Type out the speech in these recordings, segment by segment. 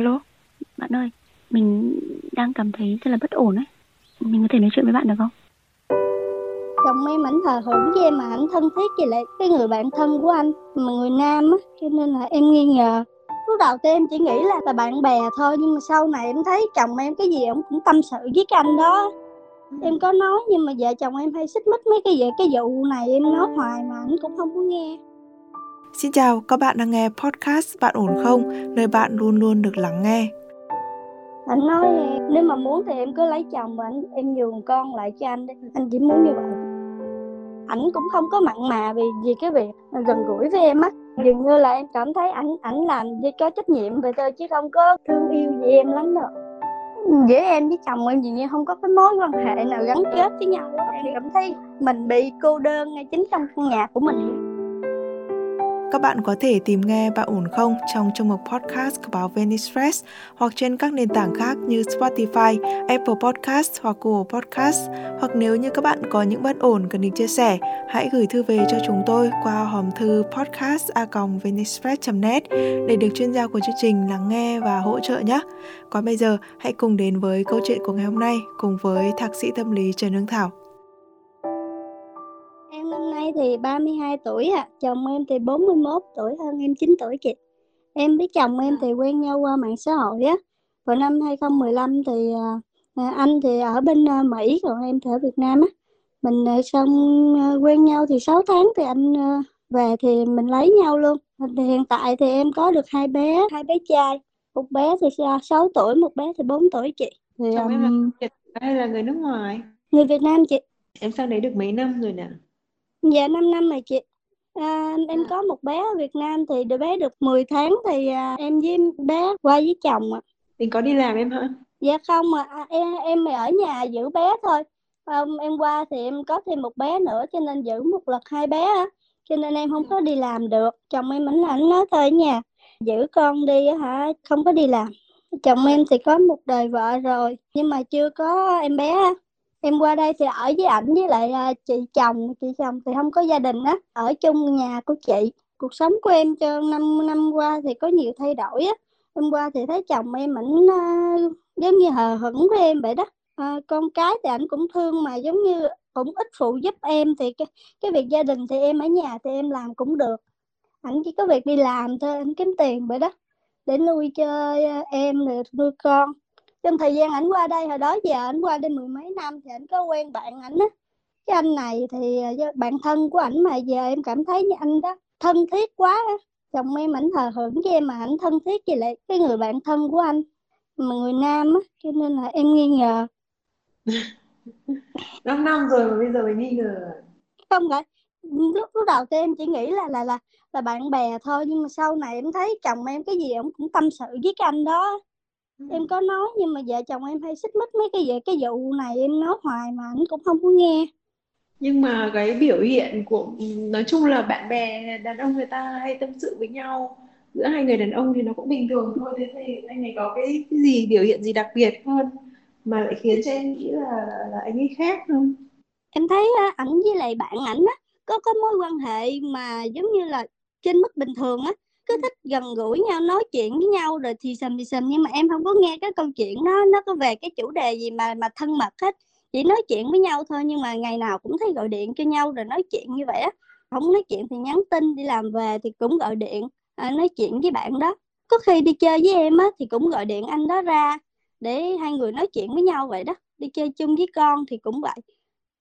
Alo, bạn ơi, mình đang cảm thấy rất là bất ổn ấy. Mình có thể nói chuyện với bạn được không? chồng em ảnh thờ hưởng với em mà ảnh thân thiết với lại cái người bạn thân của anh mà người nam á cho nên là em nghi ngờ lúc đầu thì em chỉ nghĩ là là bạn bè thôi nhưng mà sau này em thấy chồng em cái gì ông cũng tâm sự với cái anh đó em có nói nhưng mà vợ chồng em hay xích mích mấy cái về cái vụ này em nói hoài mà ảnh cũng không có nghe Xin chào, các bạn đang nghe podcast Bạn ổn không? Nơi bạn luôn luôn được lắng nghe. anh nói nếu mà muốn thì em cứ lấy chồng và anh em nhường con lại cho anh đi. Anh chỉ muốn như vậy. Ảnh cũng không có mặn mà vì vì cái việc gần gũi với em á. Dường như là em cảm thấy ảnh ảnh làm vì có trách nhiệm về tôi chứ không có thương yêu gì em lắm đâu. Giữa em với chồng em dường như không có cái mối quan hệ nào gắn kết với nhau. Em cảm thấy mình bị cô đơn ngay chính trong căn nhà của mình. Các bạn có thể tìm nghe Bạn ổn không trong chương mục podcast của báo Venice Press hoặc trên các nền tảng khác như Spotify, Apple Podcast hoặc Google Podcast. Hoặc nếu như các bạn có những bất ổn cần được chia sẻ, hãy gửi thư về cho chúng tôi qua hòm thư podcast@venicepress.net để được chuyên gia của chương trình lắng nghe và hỗ trợ nhé. Còn bây giờ, hãy cùng đến với câu chuyện của ngày hôm nay cùng với thạc sĩ tâm lý Trần Hương Thảo. Em nay thì 32 tuổi ạ, chồng em thì 41 tuổi hơn em 9 tuổi chị. Em với chồng em thì quen nhau qua mạng xã hội á. Vào năm 2015 thì à, anh thì ở bên à, Mỹ còn em thì ở Việt Nam á. Mình à, xong à, quen nhau thì 6 tháng thì anh à, về thì mình lấy nhau luôn. Thì hiện tại thì em có được hai bé, hai bé trai. Một bé thì 6 tuổi, một bé thì 4 tuổi chị. Thì Chồng em um, hay là người nước ngoài? người Việt Nam chị. Em sang đấy được mấy năm rồi nè? Dạ 5 năm rồi chị. À, em có một bé ở Việt Nam thì đứa bé được 10 tháng thì à, em với bé qua với chồng ạ. Mình có đi làm em hả? Dạ không mà à, em em ở nhà giữ bé thôi. Không, em qua thì em có thêm một bé nữa cho nên giữ một lượt hai bé á. Cho nên em không có đi làm được. Chồng em ảnh ảnh nói thôi ở nhà giữ con đi á hả, không có đi làm. Chồng em thì có một đời vợ rồi nhưng mà chưa có em bé á. Em qua đây thì ở với ảnh với lại à, chị chồng, chị chồng thì không có gia đình á, ở chung nhà của chị. Cuộc sống của em cho năm năm qua thì có nhiều thay đổi á. Em qua thì thấy chồng em ảnh uh, giống như hờ hững với em vậy đó. uh, con cái thì ảnh cũng thương mà giống như cũng ít phụ giúp em thì cái, cái việc gia đình thì em ở nhà thì em làm cũng được. Ảnh chỉ có việc đi làm thôi, ảnh kiếm tiền vậy đó để nuôi cho em rồi nuôi con trong thời gian ảnh qua đây hồi đó giờ ảnh qua đây mười mấy năm thì ảnh có quen bạn ảnh á cái anh này thì do bạn thân của ảnh mà giờ em cảm thấy như anh đó thân thiết quá á. chồng em ảnh thờ hưởng với em mà ảnh thân thiết với lại cái người bạn thân của anh mà người nam á cho nên là em nghi ngờ 5 năm rồi mà bây giờ mới nghi ngờ. không phải lúc lúc đầu thì em chỉ nghĩ là là là là bạn bè thôi nhưng mà sau này em thấy chồng em cái gì ông cũng tâm sự với cái anh đó em có nói nhưng mà vợ chồng em hay xích mích mấy cái về cái vụ này em nói hoài mà anh cũng không có nghe. Nhưng mà cái biểu hiện của nói chung là bạn bè đàn ông người ta hay tâm sự với nhau. Giữa hai người đàn ông thì nó cũng bình thường thôi thế thì anh này có cái, cái gì biểu hiện gì đặc biệt hơn mà lại khiến cho em nghĩ là là anh ấy khác không? em thấy ảnh với lại bạn ảnh á có có mối quan hệ mà giống như là trên mức bình thường á cứ thích gần gũi nhau nói chuyện với nhau rồi thì sầm thì sầm nhưng mà em không có nghe cái câu chuyện đó nó có về cái chủ đề gì mà mà thân mật hết. Chỉ nói chuyện với nhau thôi nhưng mà ngày nào cũng thấy gọi điện cho nhau rồi nói chuyện như vậy á. Không nói chuyện thì nhắn tin đi làm về thì cũng gọi điện à, nói chuyện với bạn đó. Có khi đi chơi với em á thì cũng gọi điện anh đó ra để hai người nói chuyện với nhau vậy đó. Đi chơi chung với con thì cũng vậy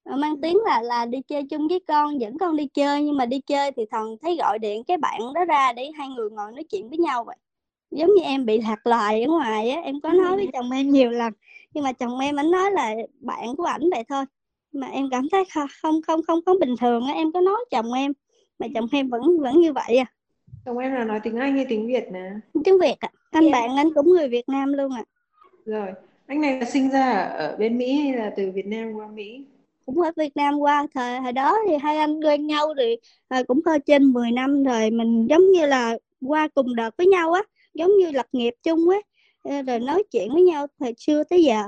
mang tiếng là là đi chơi chung với con dẫn con đi chơi nhưng mà đi chơi thì thần thấy gọi điện cái bạn đó ra để hai người ngồi nói chuyện với nhau vậy giống như em bị lạc loài ở ngoài á em có nói với chồng em nhiều lần nhưng mà chồng em ảnh nói là bạn của ảnh vậy thôi mà em cảm thấy không không không không bình thường á em có nói chồng em mà chồng em vẫn vẫn như vậy à Chồng em là nói tiếng Anh hay tiếng Việt nè? tiếng Việt à. anh bạn anh cũng người Việt Nam luôn à Rồi, anh này là sinh ra ở bên Mỹ hay là từ Việt Nam qua Mỹ? Cũng ở Việt Nam qua. Thời hồi đó thì hai anh quen nhau thì à, cũng hơi trên 10 năm rồi. Mình giống như là qua cùng đợt với nhau á giống như lập nghiệp chung á rồi nói chuyện với nhau thời xưa tới giờ.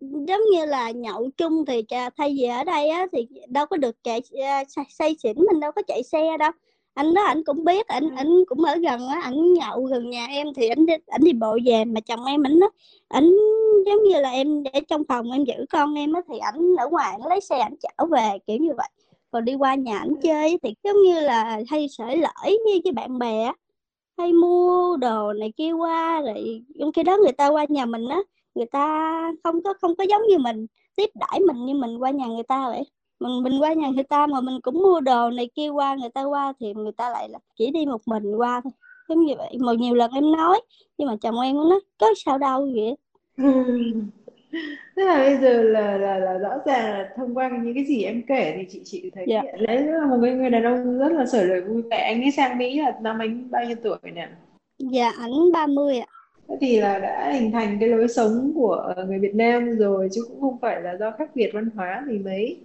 Giống như là nhậu chung thì thay vì ở đây á thì đâu có được chạy à, xây say xỉn mình đâu có chạy xe đâu anh đó ảnh cũng biết ảnh ảnh cũng ở gần á ảnh nhậu gần nhà em thì ảnh đi, ảnh đi bộ về mà chồng em ảnh đó ảnh giống như là em để trong phòng em giữ con em á thì ảnh ở ngoài ảnh lấy xe ảnh chở về kiểu như vậy. Còn đi qua nhà ảnh chơi thì giống như là hay sởi lởi với cái bạn bè á hay mua đồ này kia qua rồi trong khi đó người ta qua nhà mình á người ta không có không có giống như mình tiếp đãi mình như mình qua nhà người ta vậy mình mình qua nhà người ta mà mình cũng mua đồ này kia qua người ta qua thì người ta lại là chỉ đi một mình qua thôi. Giống như vậy một nhiều lần em nói nhưng mà chồng em cũng nói có sao đâu vậy? Tức là bây giờ là là là rõ ràng là thông qua những cái gì em kể thì chị chị thấy Dạ. hiện đấy là một người đàn ông rất là sở lời vui vẻ. Anh ấy sang Mỹ là năm anh bao nhiêu tuổi nè? Dạ ảnh 30 ạ. Thế thì là đã hình thành cái lối sống của người Việt Nam rồi chứ cũng không phải là do khác biệt văn hóa gì mấy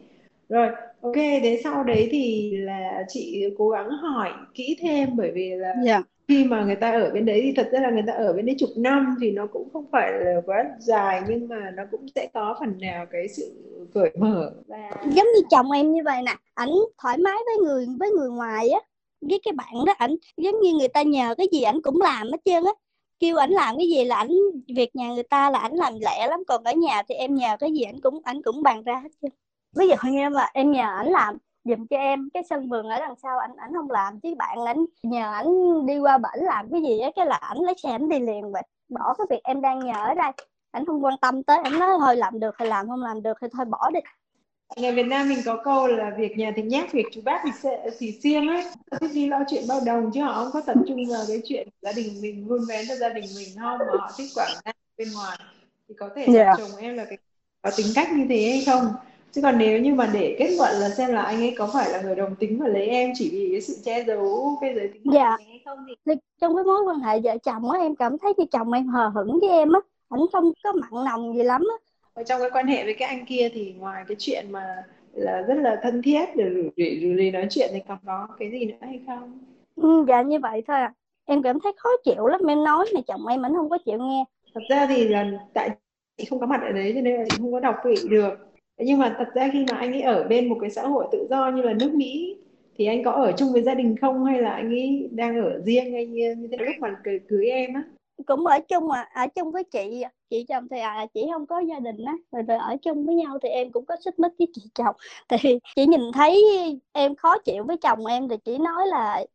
rồi ok đến sau đấy thì là chị cố gắng hỏi kỹ thêm bởi vì là dạ. khi mà người ta ở bên đấy thì thật ra là người ta ở bên đấy chục năm thì nó cũng không phải là quá dài nhưng mà nó cũng sẽ có phần nào cái sự cởi mở. Và giống như chồng em như vậy nè ảnh thoải mái với người với người ngoài á với cái bạn đó ảnh. Giống như người ta nhờ cái gì ảnh cũng làm hết trơn á. Kêu ảnh làm cái gì là ảnh việc nhà người ta là ảnh làm lẹ lắm còn ở nhà thì em nhờ cái gì ảnh cũng ảnh cũng bàn ra hết trơn ví dụ như mà em nhờ ảnh làm giùm cho em cái sân vườn ở đằng sau ảnh ảnh không làm chứ bạn ảnh nhờ ảnh đi qua bển làm cái gì á cái là ảnh lấy xe ảnh đi liền vậy. Bỏ cái việc em đang nhờ ở đây ảnh không quan tâm tới ảnh nói thôi làm được thì làm không làm được thì thôi bỏ đi. Người Việt Nam mình có câu là việc nhà thì nhác việc chú bác thì sẽ thì siêng ấy. Thích đi lo chuyện bao đồng chứ họ không có tập trung vào cái chuyện gia đình mình vun vén cho gia đình mình không mà họ thích quảng giao bên ngoài. Thì có thể là Dạ. chồng em là cái có tính cách như thế hay không chứ còn nếu như mà để kết luận là xem là anh ấy có phải là người đồng tính và lấy em chỉ vì cái sự che giấu cái giới tính của Dạ. hay không thì thì trong cái mối quan hệ vợ chồng á em cảm thấy như chồng em hờ hững với em á ảnh không có mặn nồng gì lắm á. Ở trong cái quan hệ với cái anh kia thì ngoài cái chuyện mà là rất là thân thiết để rủ rủ nói chuyện thì còn có cái gì nữa hay không? Ừ, dạ như vậy thôi à em cảm thấy khó chịu lắm em nói mà chồng em ảnh không có chịu nghe. Thật ra thì là tại chị không có mặt ở đấy cho nên là chị không có đọc vị được nhưng mà thật ra khi mà anh ấy ở bên một cái xã hội tự do như là nước Mỹ thì anh có ở chung với gia đình không? Hay là anh ấy đang ở riêng hay như, thế lúc mà cưới, cưới em á. Cũng ở chung mà ở chung với chị. Chị chồng thì à chị không có gia đình á. Rồi, rồi ở chung với nhau thì em cũng có xích mích với chị chồng. Thì chị nhìn thấy em khó chịu với chồng em thì chị nói là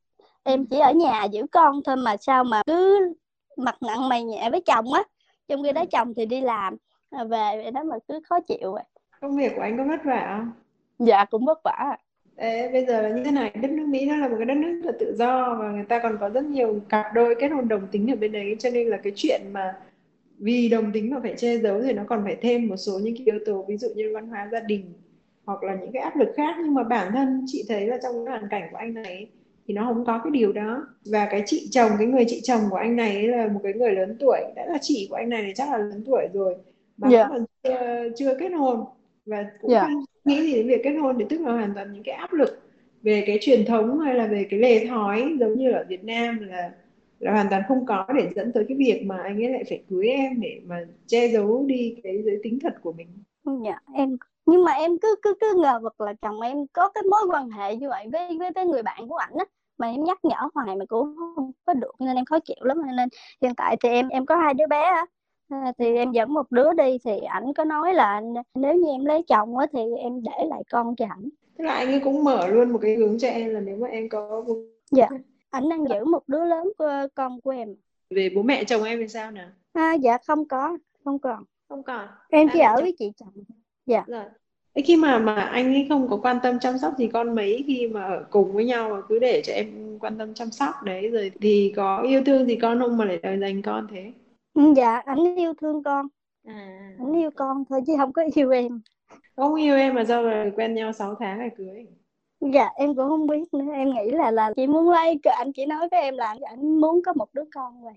em chỉ ở nhà giữ con thôi mà sao mà cứ mặt nặng mày nhẹ với chồng á. Trong khi đó chồng thì đi làm à, về vậy đó mà cứ khó chịu vậy công việc của anh có vất vả không? Dạ cũng vất vả. Đấy, bây giờ là như thế này đất nước Mỹ nó là một cái đất nước là tự do và người ta còn có rất nhiều cặp đôi kết hôn đồng tính ở bên đấy cho nên là cái chuyện mà vì đồng tính mà phải che giấu thì nó còn phải thêm một số những cái yếu tố ví dụ như văn hóa gia đình hoặc là những cái áp lực khác. Nhưng mà bản thân chị thấy là trong cái hoàn cảnh của anh này thì nó không có cái điều đó. Và cái chị chồng cái người chị chồng của anh này ấy là một cái người lớn tuổi. Đã là chị của anh này thì chắc là lớn tuổi rồi mà Dạ. vẫn chưa, chưa kết hôn và cũng Dạ. không nghĩ gì đến việc kết hôn thì tức là hoàn toàn những cái áp lực về cái truyền thống hay là về cái lề thói giống như ở Việt Nam là là hoàn toàn không có để dẫn tới cái việc mà anh ấy lại phải cưới em để mà che giấu đi cái giới tính thật của mình. Dạ em nhưng mà em cứ cứ cứ ngờ vực là chồng em có cái mối quan hệ như vậy với với, với người bạn của ảnh á mà em nhắc nhở hoài mà cũng không có được nên em khó chịu lắm. Nên hiện tại thì em em có hai đứa bé á thì em dẫn một đứa đi thì ảnh có nói là nếu như em lấy chồng á thì em để lại con cho ảnh Thế là anh ấy cũng mở luôn một cái hướng cho em là nếu mà em có ảnh đang giữ một đứa lớn của con của em về bố mẹ chồng em thì sao nào? à, dạ không có không còn Không còn. em À, chỉ mẹ ở với chị chồng Rồi. Thế khi mà mà anh ấy không có quan tâm chăm sóc gì con mấy khi mà ở cùng với nhau mà cứ để cho em quan tâm chăm sóc đấy rồi thì có yêu thương gì con không mà lại đòi dành con thế? Ừ, dạ ảnh yêu thương con. À. ảnh yêu con thôi chứ không có yêu em. Không yêu em mà do là quen nhau 6 tháng rồi cưới. Dạ em cũng không biết nữa. Em nghĩ là là chị muốn lấy anh chỉ nói với em là anh muốn có một đứa con rồi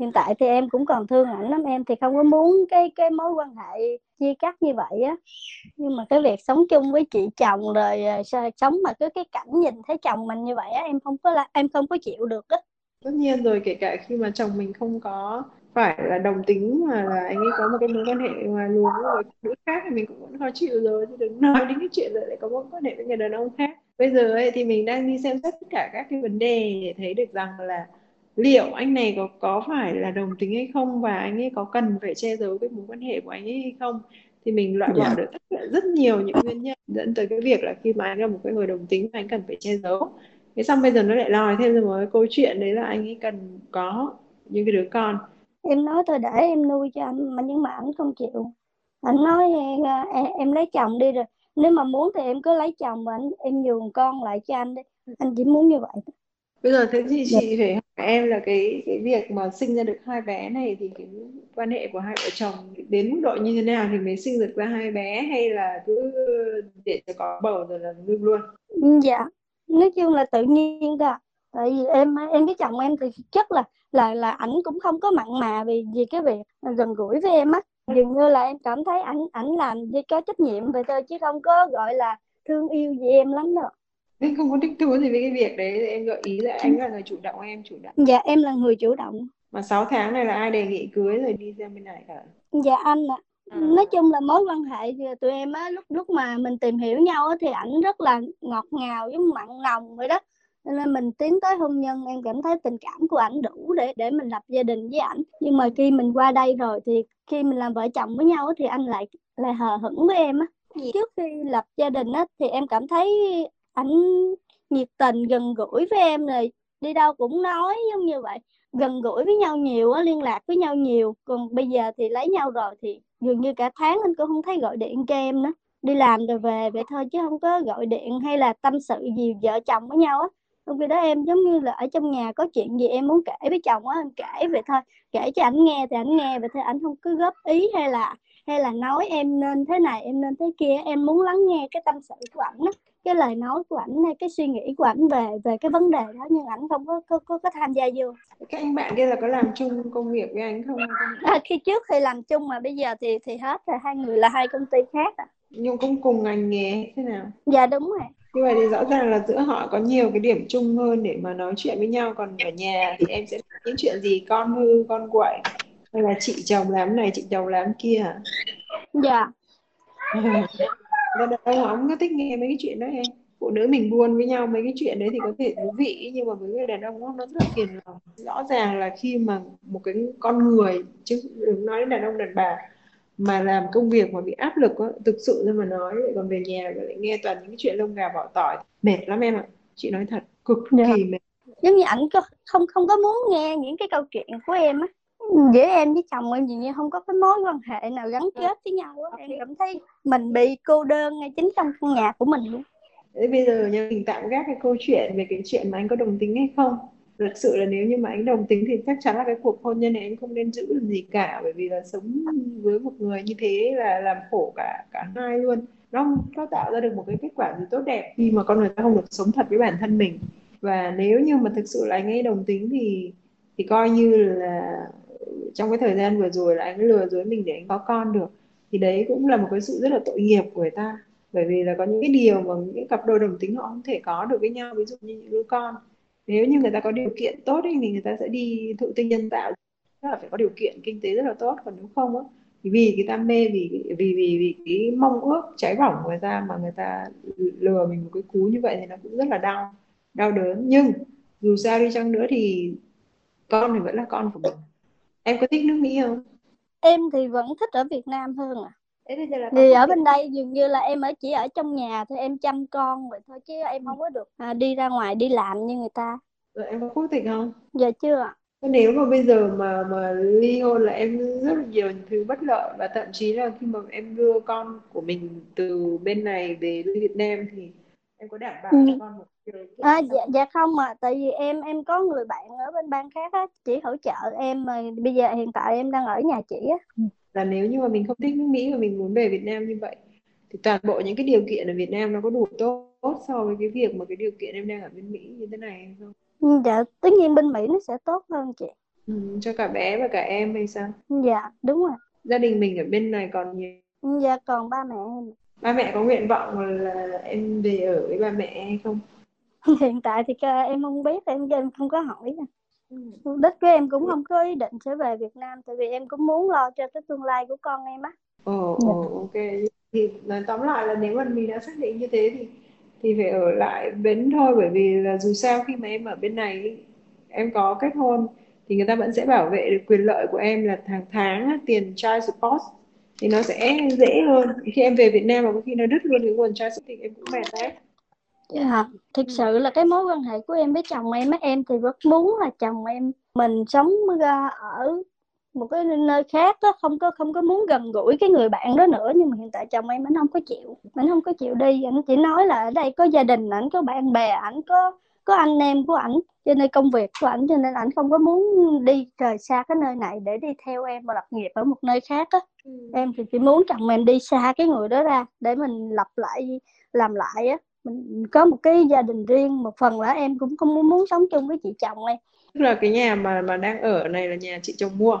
hiện tại thì em cũng còn thương ảnh lắm. Em thì không có muốn cái cái mối quan hệ chia cắt như vậy á. Nhưng mà cái việc sống chung với chị chồng rồi ờ, sao- sống mà cứ cái cảnh nhìn thấy chồng mình như vậy á em không có là em không có chịu được á. Tất nhiên rồi kể cả khi mà chồng mình không có phải là đồng tính mà là anh ấy có một cái mối quan hệ ngoài luồng với nữ khác thì mình cũng vẫn khó chịu rồi. Chứ đừng nói đến cái chuyện là lại có mối quan hệ với người đàn ông khác. Bây giờ ấy thì mình đang đi xem xét tất cả các cái vấn đề để thấy được rằng là liệu anh này có có phải là đồng tính hay không và anh ấy có cần phải che giấu cái mối quan hệ của anh ấy hay không. Thì mình loại bỏ Dạ. được tất cả rất nhiều những nguyên nhân dẫn tới cái việc là khi mà anh là một cái người đồng tính anh cần phải che giấu. Thế xong bây giờ nó lại lòi thêm ra một cái câu chuyện đấy là anh ấy cần có những cái đứa con em nói tôi để em nuôi cho anh mà nhưng mà ảnh không chịu. Ảnh nói "À, em, em lấy chồng đi rồi. Nếu mà muốn thì em cứ lấy chồng và anh em nhường con lại cho anh đi. Anh chỉ muốn như vậy thôi. bây giờ thế thì Dạ. chị phải hỏi em là cái cái việc mà sinh ra được hai bé này thì cái quan hệ của hai vợ chồng đến mức độ như thế nào thì mới sinh được ra hai bé hay là cứ để cho có bầu rồi là ngưng luôn? Dạ. Nói chung là tự nhiên thôi tại vì em em với chồng em thì chắc là là là ảnh cũng không có mặn mà vì vì cái việc gần gũi với em á. Dường như là em cảm thấy ảnh ảnh làm với có trách nhiệm vậy thôi chứ không có gọi là thương yêu gì em lắm đâu. Anh không có thích thú gì với cái việc đấy em gợi ý là anh là người chủ động em chủ động. Dạ em là người chủ động. Mà 6 tháng này là ai đề nghị cưới rồi đi ra bên này cả? Dạ anh ạ. Nói chung là mối quan hệ thì tụi em á lúc lúc mà mình tìm hiểu nhau á thì ảnh rất là ngọt ngào với mặn nồng vậy đó nên mình tiến tới hôn nhân em cảm thấy tình cảm của ảnh đủ để để mình lập gia đình với ảnh. Nhưng mà khi mình qua đây rồi thì khi mình làm vợ chồng với nhau thì anh lại lại hờ hững với em á. Trước khi lập gia đình á thì em cảm thấy ảnh nhiệt tình gần gũi với em rồi đi đâu cũng nói giống như vậy. Gần gũi với nhau nhiều á liên lạc với nhau nhiều. Còn bây giờ thì lấy nhau rồi thì dường như cả tháng anh cũng không thấy gọi điện cho em nữa. Đi làm rồi về vậy thôi chứ không có gọi điện hay là tâm sự gì vợ chồng với nhau á trong khi đó em giống như là ở trong nhà có chuyện gì em muốn kể với chồng á em kể vậy thôi. Kể cho ảnh nghe thì ảnh nghe vậy thôi ảnh không cứ góp ý hay là hay là nói em nên thế này em nên thế kia. Em muốn lắng nghe cái tâm sự của ảnh á cái lời nói của ảnh hay cái suy nghĩ của ảnh về về cái vấn đề đó nhưng ảnh không có có có, có tham gia vô. Các anh bạn kia là có làm chung công việc với anh không? À, khi trước thì làm chung mà bây giờ thì thì hết rồi hai người là hai công ty khác à. nhưng cũng cùng ngành nghề thế nào? Dạ đúng rồi như vậy thì rõ ràng là giữa họ có nhiều cái điểm chung hơn để mà nói chuyện với nhau. Còn ở nhà thì em sẽ nói những chuyện gì con hư con quậy hay là chị chồng làm này chị chồng làm kia hả? Dạ. Đàn ông không có thích nghe mấy cái chuyện đó em. Phụ nữ mình buôn với nhau mấy cái chuyện đấy thì có thể thú vị nhưng mà với người đàn ông nó nó rất là phiền lòng. Rõ ràng là khi mà một cái con người chứ đừng nói đến đàn ông đàn bà mà làm công việc mà bị áp lực á, thực sự ra mà nói lại còn về nhà lại nghe toàn những cái chuyện lông gà vỏ tỏi. Mệt lắm em ạ chị nói thật cực Dạ. kỳ mệt. Giống như ảnh không không có muốn nghe những cái câu chuyện của em á. Giữa em với chồng em dường như không có cái mối quan hệ nào gắn kết với nhau á. Em cảm thấy mình bị cô đơn ngay chính trong căn nhà của mình luôn. Thế bây giờ nha mình tạm gác cái câu chuyện về cái chuyện mà anh có đồng tính hay không thực sự là nếu như mà anh đồng tính thì chắc chắn là cái cuộc hôn nhân này anh không nên giữ làm gì cả, bởi vì là sống với một người như thế là làm khổ cả cả hai luôn. Nó không có tạo ra được một cái kết quả gì tốt đẹp khi mà con người ta không được sống thật với bản thân mình. Và nếu như mà thực sự là anh ấy đồng tính thì thì coi như là trong cái thời gian vừa rồi là anh ấy lừa dối mình để anh có con được. Thì đấy cũng là một cái sự rất là tội nghiệp của người ta. Bởi vì là có những cái điều mà những cặp đôi đồng tính họ không thể có được với nhau, ví dụ như những đứa con nếu như người ta có điều kiện tốt ấy, thì người ta sẽ đi thụ tinh nhân tạo. Rất là phải có điều kiện kinh tế rất là tốt còn nếu không á thì vì cái đam mê vì vì vì vì cái mong ước cháy bỏng của người ta mà người ta lừa mình một cái cú như vậy thì nó cũng rất là đau đau đớn. Nhưng dù sao đi chăng nữa thì con thì vẫn là con của mình. Em có thích nước Mỹ không? Em thì vẫn thích ở Việt Nam hơn à Thế bây giờ là vì con ở bên đây dường như là em ở chỉ ở trong nhà thôi em chăm con vậy thôi chứ em không có được à, đi ra ngoài đi làm như người ta. Rồi em có quốc tịch không? Giờ chưa Nếu mà bây giờ mà mà ly hôn là em rất là nhiều thứ bất lợi và thậm chí là khi mà em đưa con của mình từ bên này về Việt Nam thì em có đảm bảo Ừ. cho con một điều À, dạ, dạ không mà tại vì em em có người bạn ở bên bang khác á chỉ hỗ trợ em mà bây giờ hiện tại em đang ở nhà chị á Là nếu như mà mình không thích nước Mỹ và mình muốn về Việt Nam như vậy thì toàn bộ những cái điều kiện ở Việt Nam nó có đủ tốt so với cái việc mà cái điều kiện em đang ở bên Mỹ như thế này hay không? Ừ, dạ tất nhiên bên Mỹ nó sẽ tốt hơn chị Ừ, cho cả bé và cả em hay sao? dạ đúng rồi Gia đình mình ở bên này còn nhiều Ừ, dạ còn ba mẹ em ba mẹ có nguyện vọng là em về ở với ba mẹ hay không? hiện tại thì em không biết em em không có hỏi nè. Ừ. mục đích của em cũng không có ý định sẽ về Việt Nam tại vì em cũng muốn lo cho cái tương lai của con em á. Ồ, ồ, ok. Thì nói tóm lại là nếu mà mình đã xác định như thế thì thì phải ở lại bến thôi bởi vì là dù sao khi mà em ở bên này em có kết hôn thì người ta vẫn sẽ bảo vệ được quyền lợi của em là hàng tháng tiền child support thì nó sẽ dễ hơn. Khi em về Việt Nam mà có khi nó đứt luôn cái nguồn child support thì em cũng mệt đấy Dạ, thực sự là cái mối quan hệ của em với chồng em á em thì rất muốn là chồng em mình sống ra ở một cái nơi khác á không có không có muốn gần gũi cái người bạn đó nữa nhưng mà hiện tại chồng em anh không có chịu anh không có chịu đi anh chỉ nói là ở đây có gia đình ảnh có bạn bè ảnh có có anh em của ảnh cho nên công việc của ảnh cho nên ảnh không có muốn đi rời xa cái nơi này để đi theo em và lập nghiệp ở một nơi khác á. Ừ. em thì chỉ muốn chồng em đi xa cái người đó ra để mình lập lại làm lại á mình có một cái gia đình riêng một phần là em cũng không muốn, muốn sống chung với chị chồng em. Tức là cái nhà mà mà đang ở này là nhà chị chồng mua?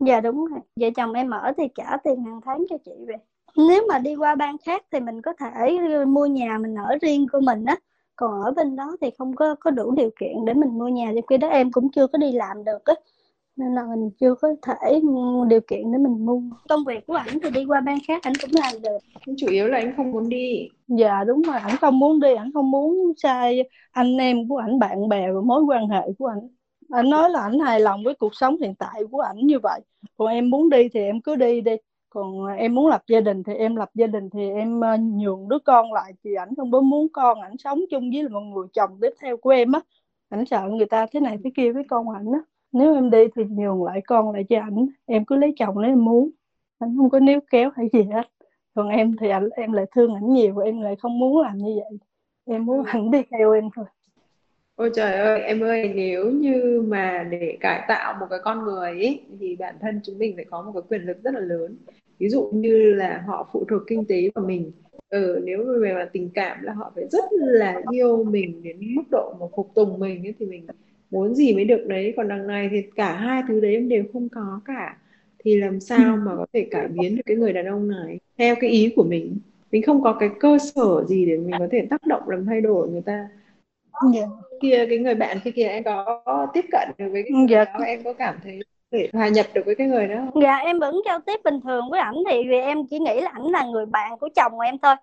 Dạ đúng rồi. Vợ chồng em ở thì trả tiền hàng tháng cho chị về. Nếu mà đi qua bang khác thì mình có thể mua nhà mình ở riêng của mình á. Còn ở bên đó thì không có có đủ điều kiện để mình mua nhà. Thì khi đó em cũng chưa có đi làm được á nên là mình chưa có thể điều kiện để mình mua. Công việc của ảnh thì đi qua bang khác ảnh cũng làm được. Nhưng chủ yếu là anh không muốn đi. Dạ đúng rồi ảnh không muốn đi ảnh không muốn sai anh em của ảnh bạn bè và mối quan hệ của ảnh. Ảnh nói là ảnh hài lòng với cuộc sống hiện tại của ảnh như vậy. Còn em muốn đi thì em cứ đi đi. Còn em muốn lập gia đình thì em lập gia đình thì em ờ, nhường đứa con lại. Thì ảnh không có muốn con ảnh sống chung với một người chồng tiếp theo của em á. Ảnh sợ người ta thế này thế kia với con ảnh á nếu em đi thì nhường lại con lại cho ảnh. Em cứ lấy chồng nếu em muốn. Ảnh không có níu kéo hay gì hết. Còn em thì ảnh em lại thương ảnh nhiều em lại không muốn làm như vậy. Em muốn ảnh đi theo em thôi. Ôi trời ơi, em ơi, nếu như mà để cải tạo một cái con người ấy, thì bản thân chúng mình phải có một cái quyền lực rất là lớn. Ví dụ như là họ phụ thuộc kinh tế vào mình. Ừ, nếu về mặt tình cảm là họ phải rất là yêu mình đến mức độ mà phục tùng mình ấy, thì mình muốn gì mới được đấy. Còn đằng này thì cả hai thứ đấy em đều không có cả. Thì làm sao mà có thể cải biến được cái người đàn ông này theo cái ý của mình. Mình không có cái cơ sở gì để mình có thể tác động làm thay đổi người ta yeah. kia cái người bạn kia kia em có tiếp cận được với cái người yeah. đó em có cảm thấy để hòa nhập được với cái người đó dạ em vẫn giao tiếp bình thường với ảnh thì vì em chỉ nghĩ là ảnh là người bạn của chồng em thôi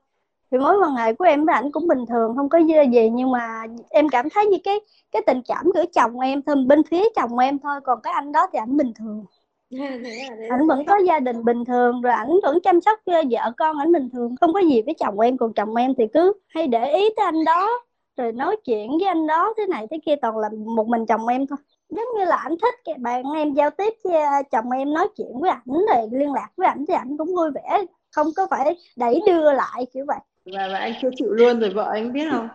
thì mối quan hệ của em với ảnh cũng bình thường không có gì nhưng mà em cảm thấy như cái cái tình cảm của chồng em thôi bên phía chồng em thôi còn cái anh đó thì ảnh bình thường. Ảnh vẫn có gia đình bình thường rồi ảnh vẫn chăm sóc vợ con ảnh bình thường không có gì với chồng em còn chồng em thì cứ hay để ý tới anh đó rồi nói chuyện với anh đó thế này thế kia toàn là một mình chồng em thôi. Giống như là ảnh thích cái bạn em giao tiếp với à, chồng em nói chuyện với ảnh rồi liên lạc với ảnh thì ảnh cũng vui vẻ không có phải đẩy đưa lại kiểu vậy và, và anh chưa chịu luôn rồi vợ anh biết không?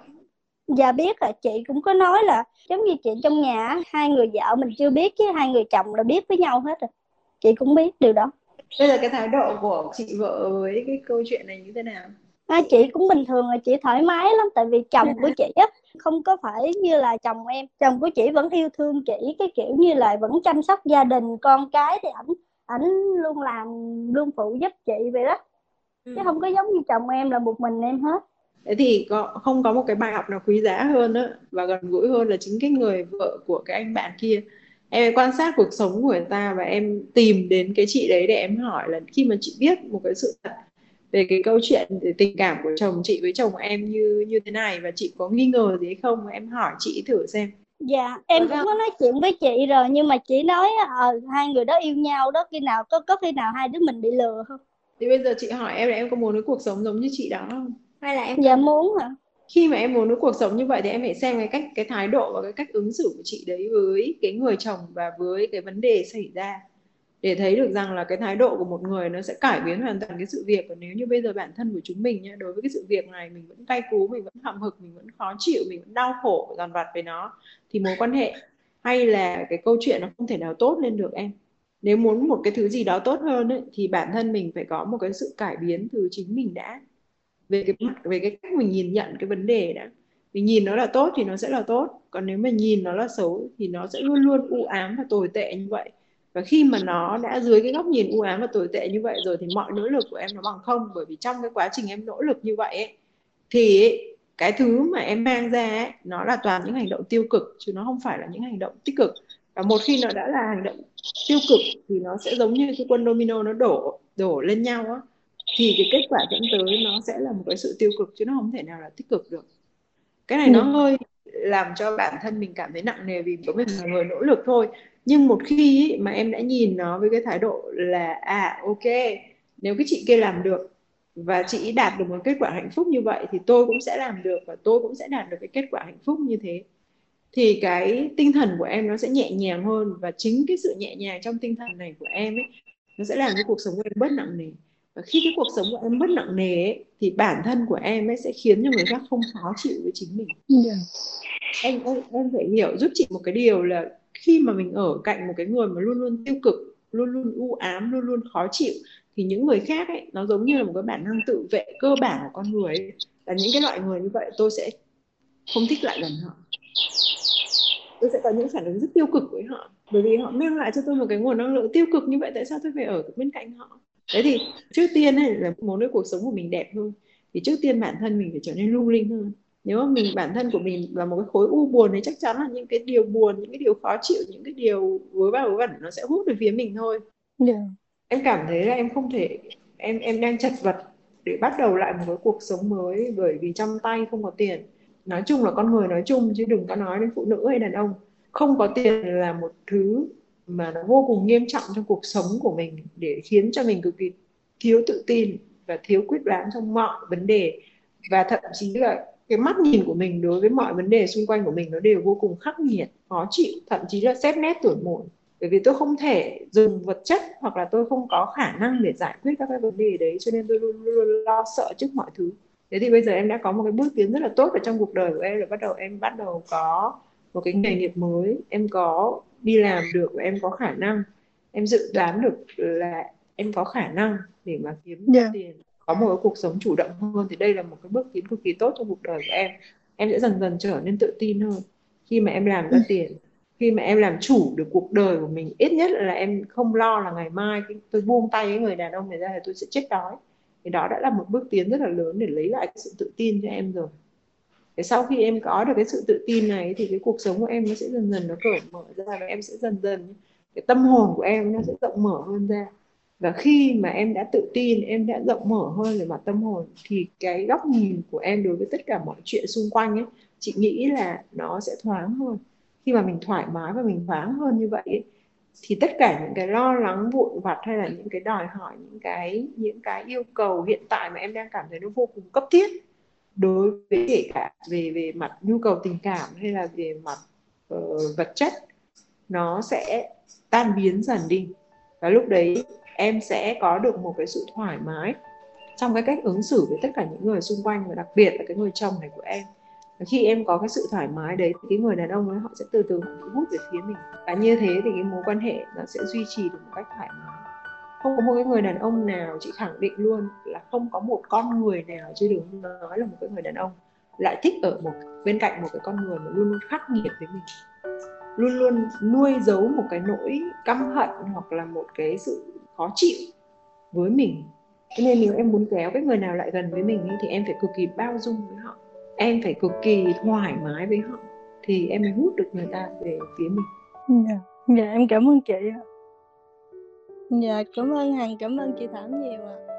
Dạ biết là chị cũng có nói là giống như chị trong nhà hai người vợ mình chưa biết chứ hai người chồng là biết với nhau hết rồi. Chị cũng biết điều đó. Bây giờ cái thái độ của chị vợ với cái câu chuyện này như thế nào? À, chị cũng bình thường là chị thoải mái lắm tại vì chồng của chị á không có phải như là chồng em. Chồng của chị vẫn yêu thương chị cái kiểu như là vẫn chăm sóc gia đình con cái thì ảnh ảnh luôn làm luôn phụ giúp chị vậy đó ừ. chứ không có giống như chồng em là một mình em hết. Thế thì có không có một cái bài học nào quý giá hơn đó và gần gũi hơn là chính cái người vợ của cái anh bạn kia. Em quan sát cuộc sống của người ta và em tìm đến cái chị đấy để em hỏi là khi mà chị biết một cái sự thật về cái câu chuyện về tình cảm của chồng chị với chồng em như như thế này và chị có nghi ngờ gì không em hỏi chị thử xem. Dạ em cũng có nói chuyện với chị rồi nhưng mà chị nói ờ hai người đó yêu nhau đó khi nào có có khi nào hai đứa mình bị lừa không thì bây giờ chị hỏi em là em có muốn cái cuộc sống giống như chị đó không? Hay là em dạ muốn hả khi mà em muốn cái cuộc sống như vậy thì em phải xem cái cách cái thái độ và cái cách ứng xử của chị đấy với cái người chồng và với cái vấn đề xảy ra. Để thấy được rằng là cái thái độ của một người nó sẽ cải biến hoàn toàn cái sự việc. Và nếu như bây giờ bản thân của chúng mình nhé đối với cái sự việc này mình vẫn cay cú mình vẫn hậm hực mình vẫn khó chịu mình vẫn đau khổ dằn vặt với nó thì mối quan hệ hay là cái câu chuyện nó không thể nào tốt lên được em nếu muốn một cái thứ gì đó tốt hơn ấy, thì bản thân mình phải có một cái sự cải biến từ chính mình đã. Về cái mặt về cái cách mình nhìn nhận cái vấn đề đã. Mình nhìn nó là tốt thì nó sẽ là tốt còn nếu mà nhìn nó là xấu thì nó sẽ luôn luôn u ám và tồi tệ như vậy. Và khi mà nó đã dưới cái góc nhìn u ám và tồi tệ như vậy rồi thì mọi nỗ lực của em nó bằng không bởi vì trong cái quá trình em nỗ lực như vậy ấy, thì cái thứ mà em mang ra ấy, nó là toàn những hành động tiêu cực chứ nó không phải là những hành động tích cực. Và một khi nó đã là hành động tiêu cực thì nó sẽ giống như cái quân domino nó đổ đổ lên nhau á. Thì cái kết quả dẫn tới nó sẽ là một cái sự tiêu cực chứ nó không thể nào là tích cực được. Cái này nó hơi làm cho bản thân mình cảm thấy nặng nề vì có mình là người nỗ lực thôi. Nhưng một khi mà em đã nhìn nó với cái thái độ là à ok nếu cái chị kia làm được và chị đạt được một kết quả hạnh phúc như vậy thì tôi cũng sẽ làm được và tôi cũng sẽ đạt được cái kết quả hạnh phúc như thế thì cái tinh thần của em nó sẽ nhẹ nhàng hơn và chính cái sự nhẹ nhàng trong tinh thần này của em ấy nó sẽ làm cho cuộc sống của em bớt nặng nề và khi cái cuộc sống của em bớt nặng nề ấy, thì bản thân của em ấy sẽ khiến cho người khác không khó chịu với chính mình yeah. Dạ. em, em em phải hiểu giúp chị một cái điều là khi mà mình ở cạnh một cái người mà luôn luôn tiêu cực luôn luôn u ám luôn luôn khó chịu thì những người khác ấy nó giống như là một cái bản năng tự vệ cơ bản của con người ấy. là những cái loại người như vậy tôi sẽ không thích lại gần họ tôi sẽ có những phản ứng rất tiêu cực với họ. Bởi vì họ mang lại cho tôi một cái nguồn năng lượng tiêu cực như vậy tại sao tôi phải ở bên cạnh họ? Đấy thì trước tiên ấy là muốn cái cuộc sống của mình đẹp hơn. Thì trước tiên bản thân mình phải trở nên lung linh hơn. Nếu mà mình bản thân của mình là một cái khối u buồn thì chắc chắn là những cái điều buồn những cái điều khó chịu những cái điều vớ va vớ vẩn nó sẽ hút về phía mình thôi. Yeah. Dạ. em cảm thấy là em không thể em em đang chật vật để bắt đầu lại một cái cuộc sống mới bởi vì trong tay không có tiền nói chung là con người nói chung, chứ đừng có nói đến phụ nữ hay đàn ông. Không có tiền là một thứ mà nó vô cùng nghiêm trọng trong cuộc sống của mình, để khiến cho mình cực kỳ thiếu tự tin và thiếu quyết đoán trong mọi vấn đề. Và thậm chí là cái mắt nhìn của mình đối với mọi vấn đề xung quanh của mình nó đều vô cùng khắc nghiệt, khó chịu, thậm chí là xét nét tuổi muộn bởi vì tôi không thể dùng vật chất hoặc là tôi không có khả năng để giải quyết các cái vấn đề đấy, cho nên tôi luôn luôn lo sợ trước mọi thứ thế thì bây giờ em đã có một cái bước tiến rất là tốt ở trong cuộc đời của em là bắt đầu em bắt đầu có một cái nghề nghiệp mới em có đi làm được và em có khả năng em dự đoán được là em có khả năng để mà kiếm yeah. Dạ. tiền có một cái cuộc sống chủ động hơn thì đây là một cái bước tiến cực kỳ tốt trong cuộc đời của em em sẽ dần dần trở nên tự tin hơn khi mà em làm ra ừ. tiền khi mà em làm chủ được cuộc đời của mình ít nhất là em không lo là ngày mai tôi buông tay cái người đàn ông này ra thì tôi sẽ chết đói thì đó đã là một bước tiến rất là lớn để lấy lại cái sự tự tin cho em rồi. Để sau khi em có được cái sự tự tin này thì cái cuộc sống của em nó sẽ dần dần nó cởi mở ra và em sẽ dần dần cái tâm hồn của em nó sẽ rộng mở hơn ra. Và khi mà em đã tự tin em đã rộng mở hơn về mặt tâm hồn thì cái góc nhìn của em đối với tất cả mọi chuyện xung quanh ấy chị nghĩ là nó sẽ thoáng hơn. Khi mà mình thoải mái và mình thoáng hơn như vậy ấy, thì tất cả những cái lo lắng vụn vặt hay là những cái đòi hỏi những cái những cái yêu cầu hiện tại mà em đang cảm thấy nó vô cùng cấp thiết đối với kể cả về về mặt nhu cầu tình cảm hay là về mặt uh, vật chất nó sẽ tan biến dần đi. Và lúc đấy em sẽ có được một cái sự thoải mái trong cái cách ứng xử với tất cả những người xung quanh và đặc biệt là cái người chồng này của em khi em có cái sự thoải mái đấy thì cái người đàn ông ấy, họ sẽ từ từ bị hút về phía mình. Và như thế thì cái mối quan hệ nó sẽ duy trì được một cách thoải mái. Không có một cái người đàn ông nào, chị khẳng định luôn là không có một con người nào, chứ đừng nói là một cái người đàn ông lại thích ở một, bên cạnh một cái con người mà luôn luôn khắc nghiệt với mình. Luôn luôn nuôi giấu một cái nỗi căm hận hoặc là một cái sự khó chịu với mình. Cho nên nếu em muốn kéo cái người nào lại gần với mình thì em phải cực kỳ bao dung với họ em phải cực kỳ thoải mái với họ, thì em mới hút được người ta về phía mình. Dạ dạ em cảm ơn chị dạ cảm ơn hằng, cảm ơn chị thảo nhiều ạ.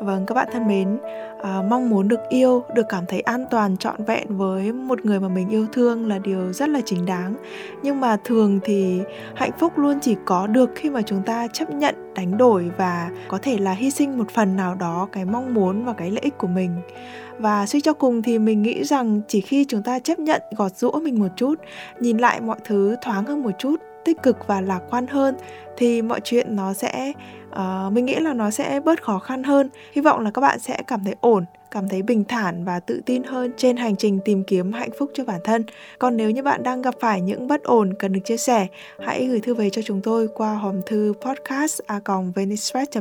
Vâng các bạn thân mến, à, mong muốn được yêu, được cảm thấy an toàn trọn vẹn với một người mà mình yêu thương là điều rất là chính đáng. Nhưng mà thường thì hạnh phúc luôn chỉ có được khi mà chúng ta chấp nhận đánh đổi và có thể là hy sinh một phần nào đó cái mong muốn và cái lợi ích của mình. Và suy cho cùng thì mình nghĩ rằng chỉ khi chúng ta chấp nhận gọt rũa mình một chút, nhìn lại mọi thứ thoáng hơn một chút, tích cực và lạc quan hơn thì mọi chuyện nó sẽ uh, mình nghĩ là nó sẽ bớt khó khăn hơn hy vọng là các bạn sẽ cảm thấy ổn cảm thấy bình thản và tự tin hơn trên hành trình tìm kiếm hạnh phúc cho bản thân. Còn nếu như bạn đang gặp phải những bất ổn cần được chia sẻ, hãy gửi thư về cho chúng tôi qua hòm thư podcast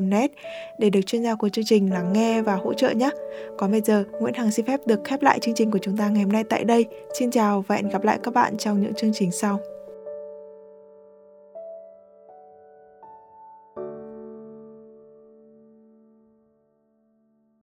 net để được chuyên gia của chương trình lắng nghe và hỗ trợ nhé. Còn bây giờ, Nguyễn Hằng xin phép được khép lại chương trình của chúng ta ngày hôm nay tại đây. Xin chào và hẹn gặp lại các bạn trong những chương trình sau.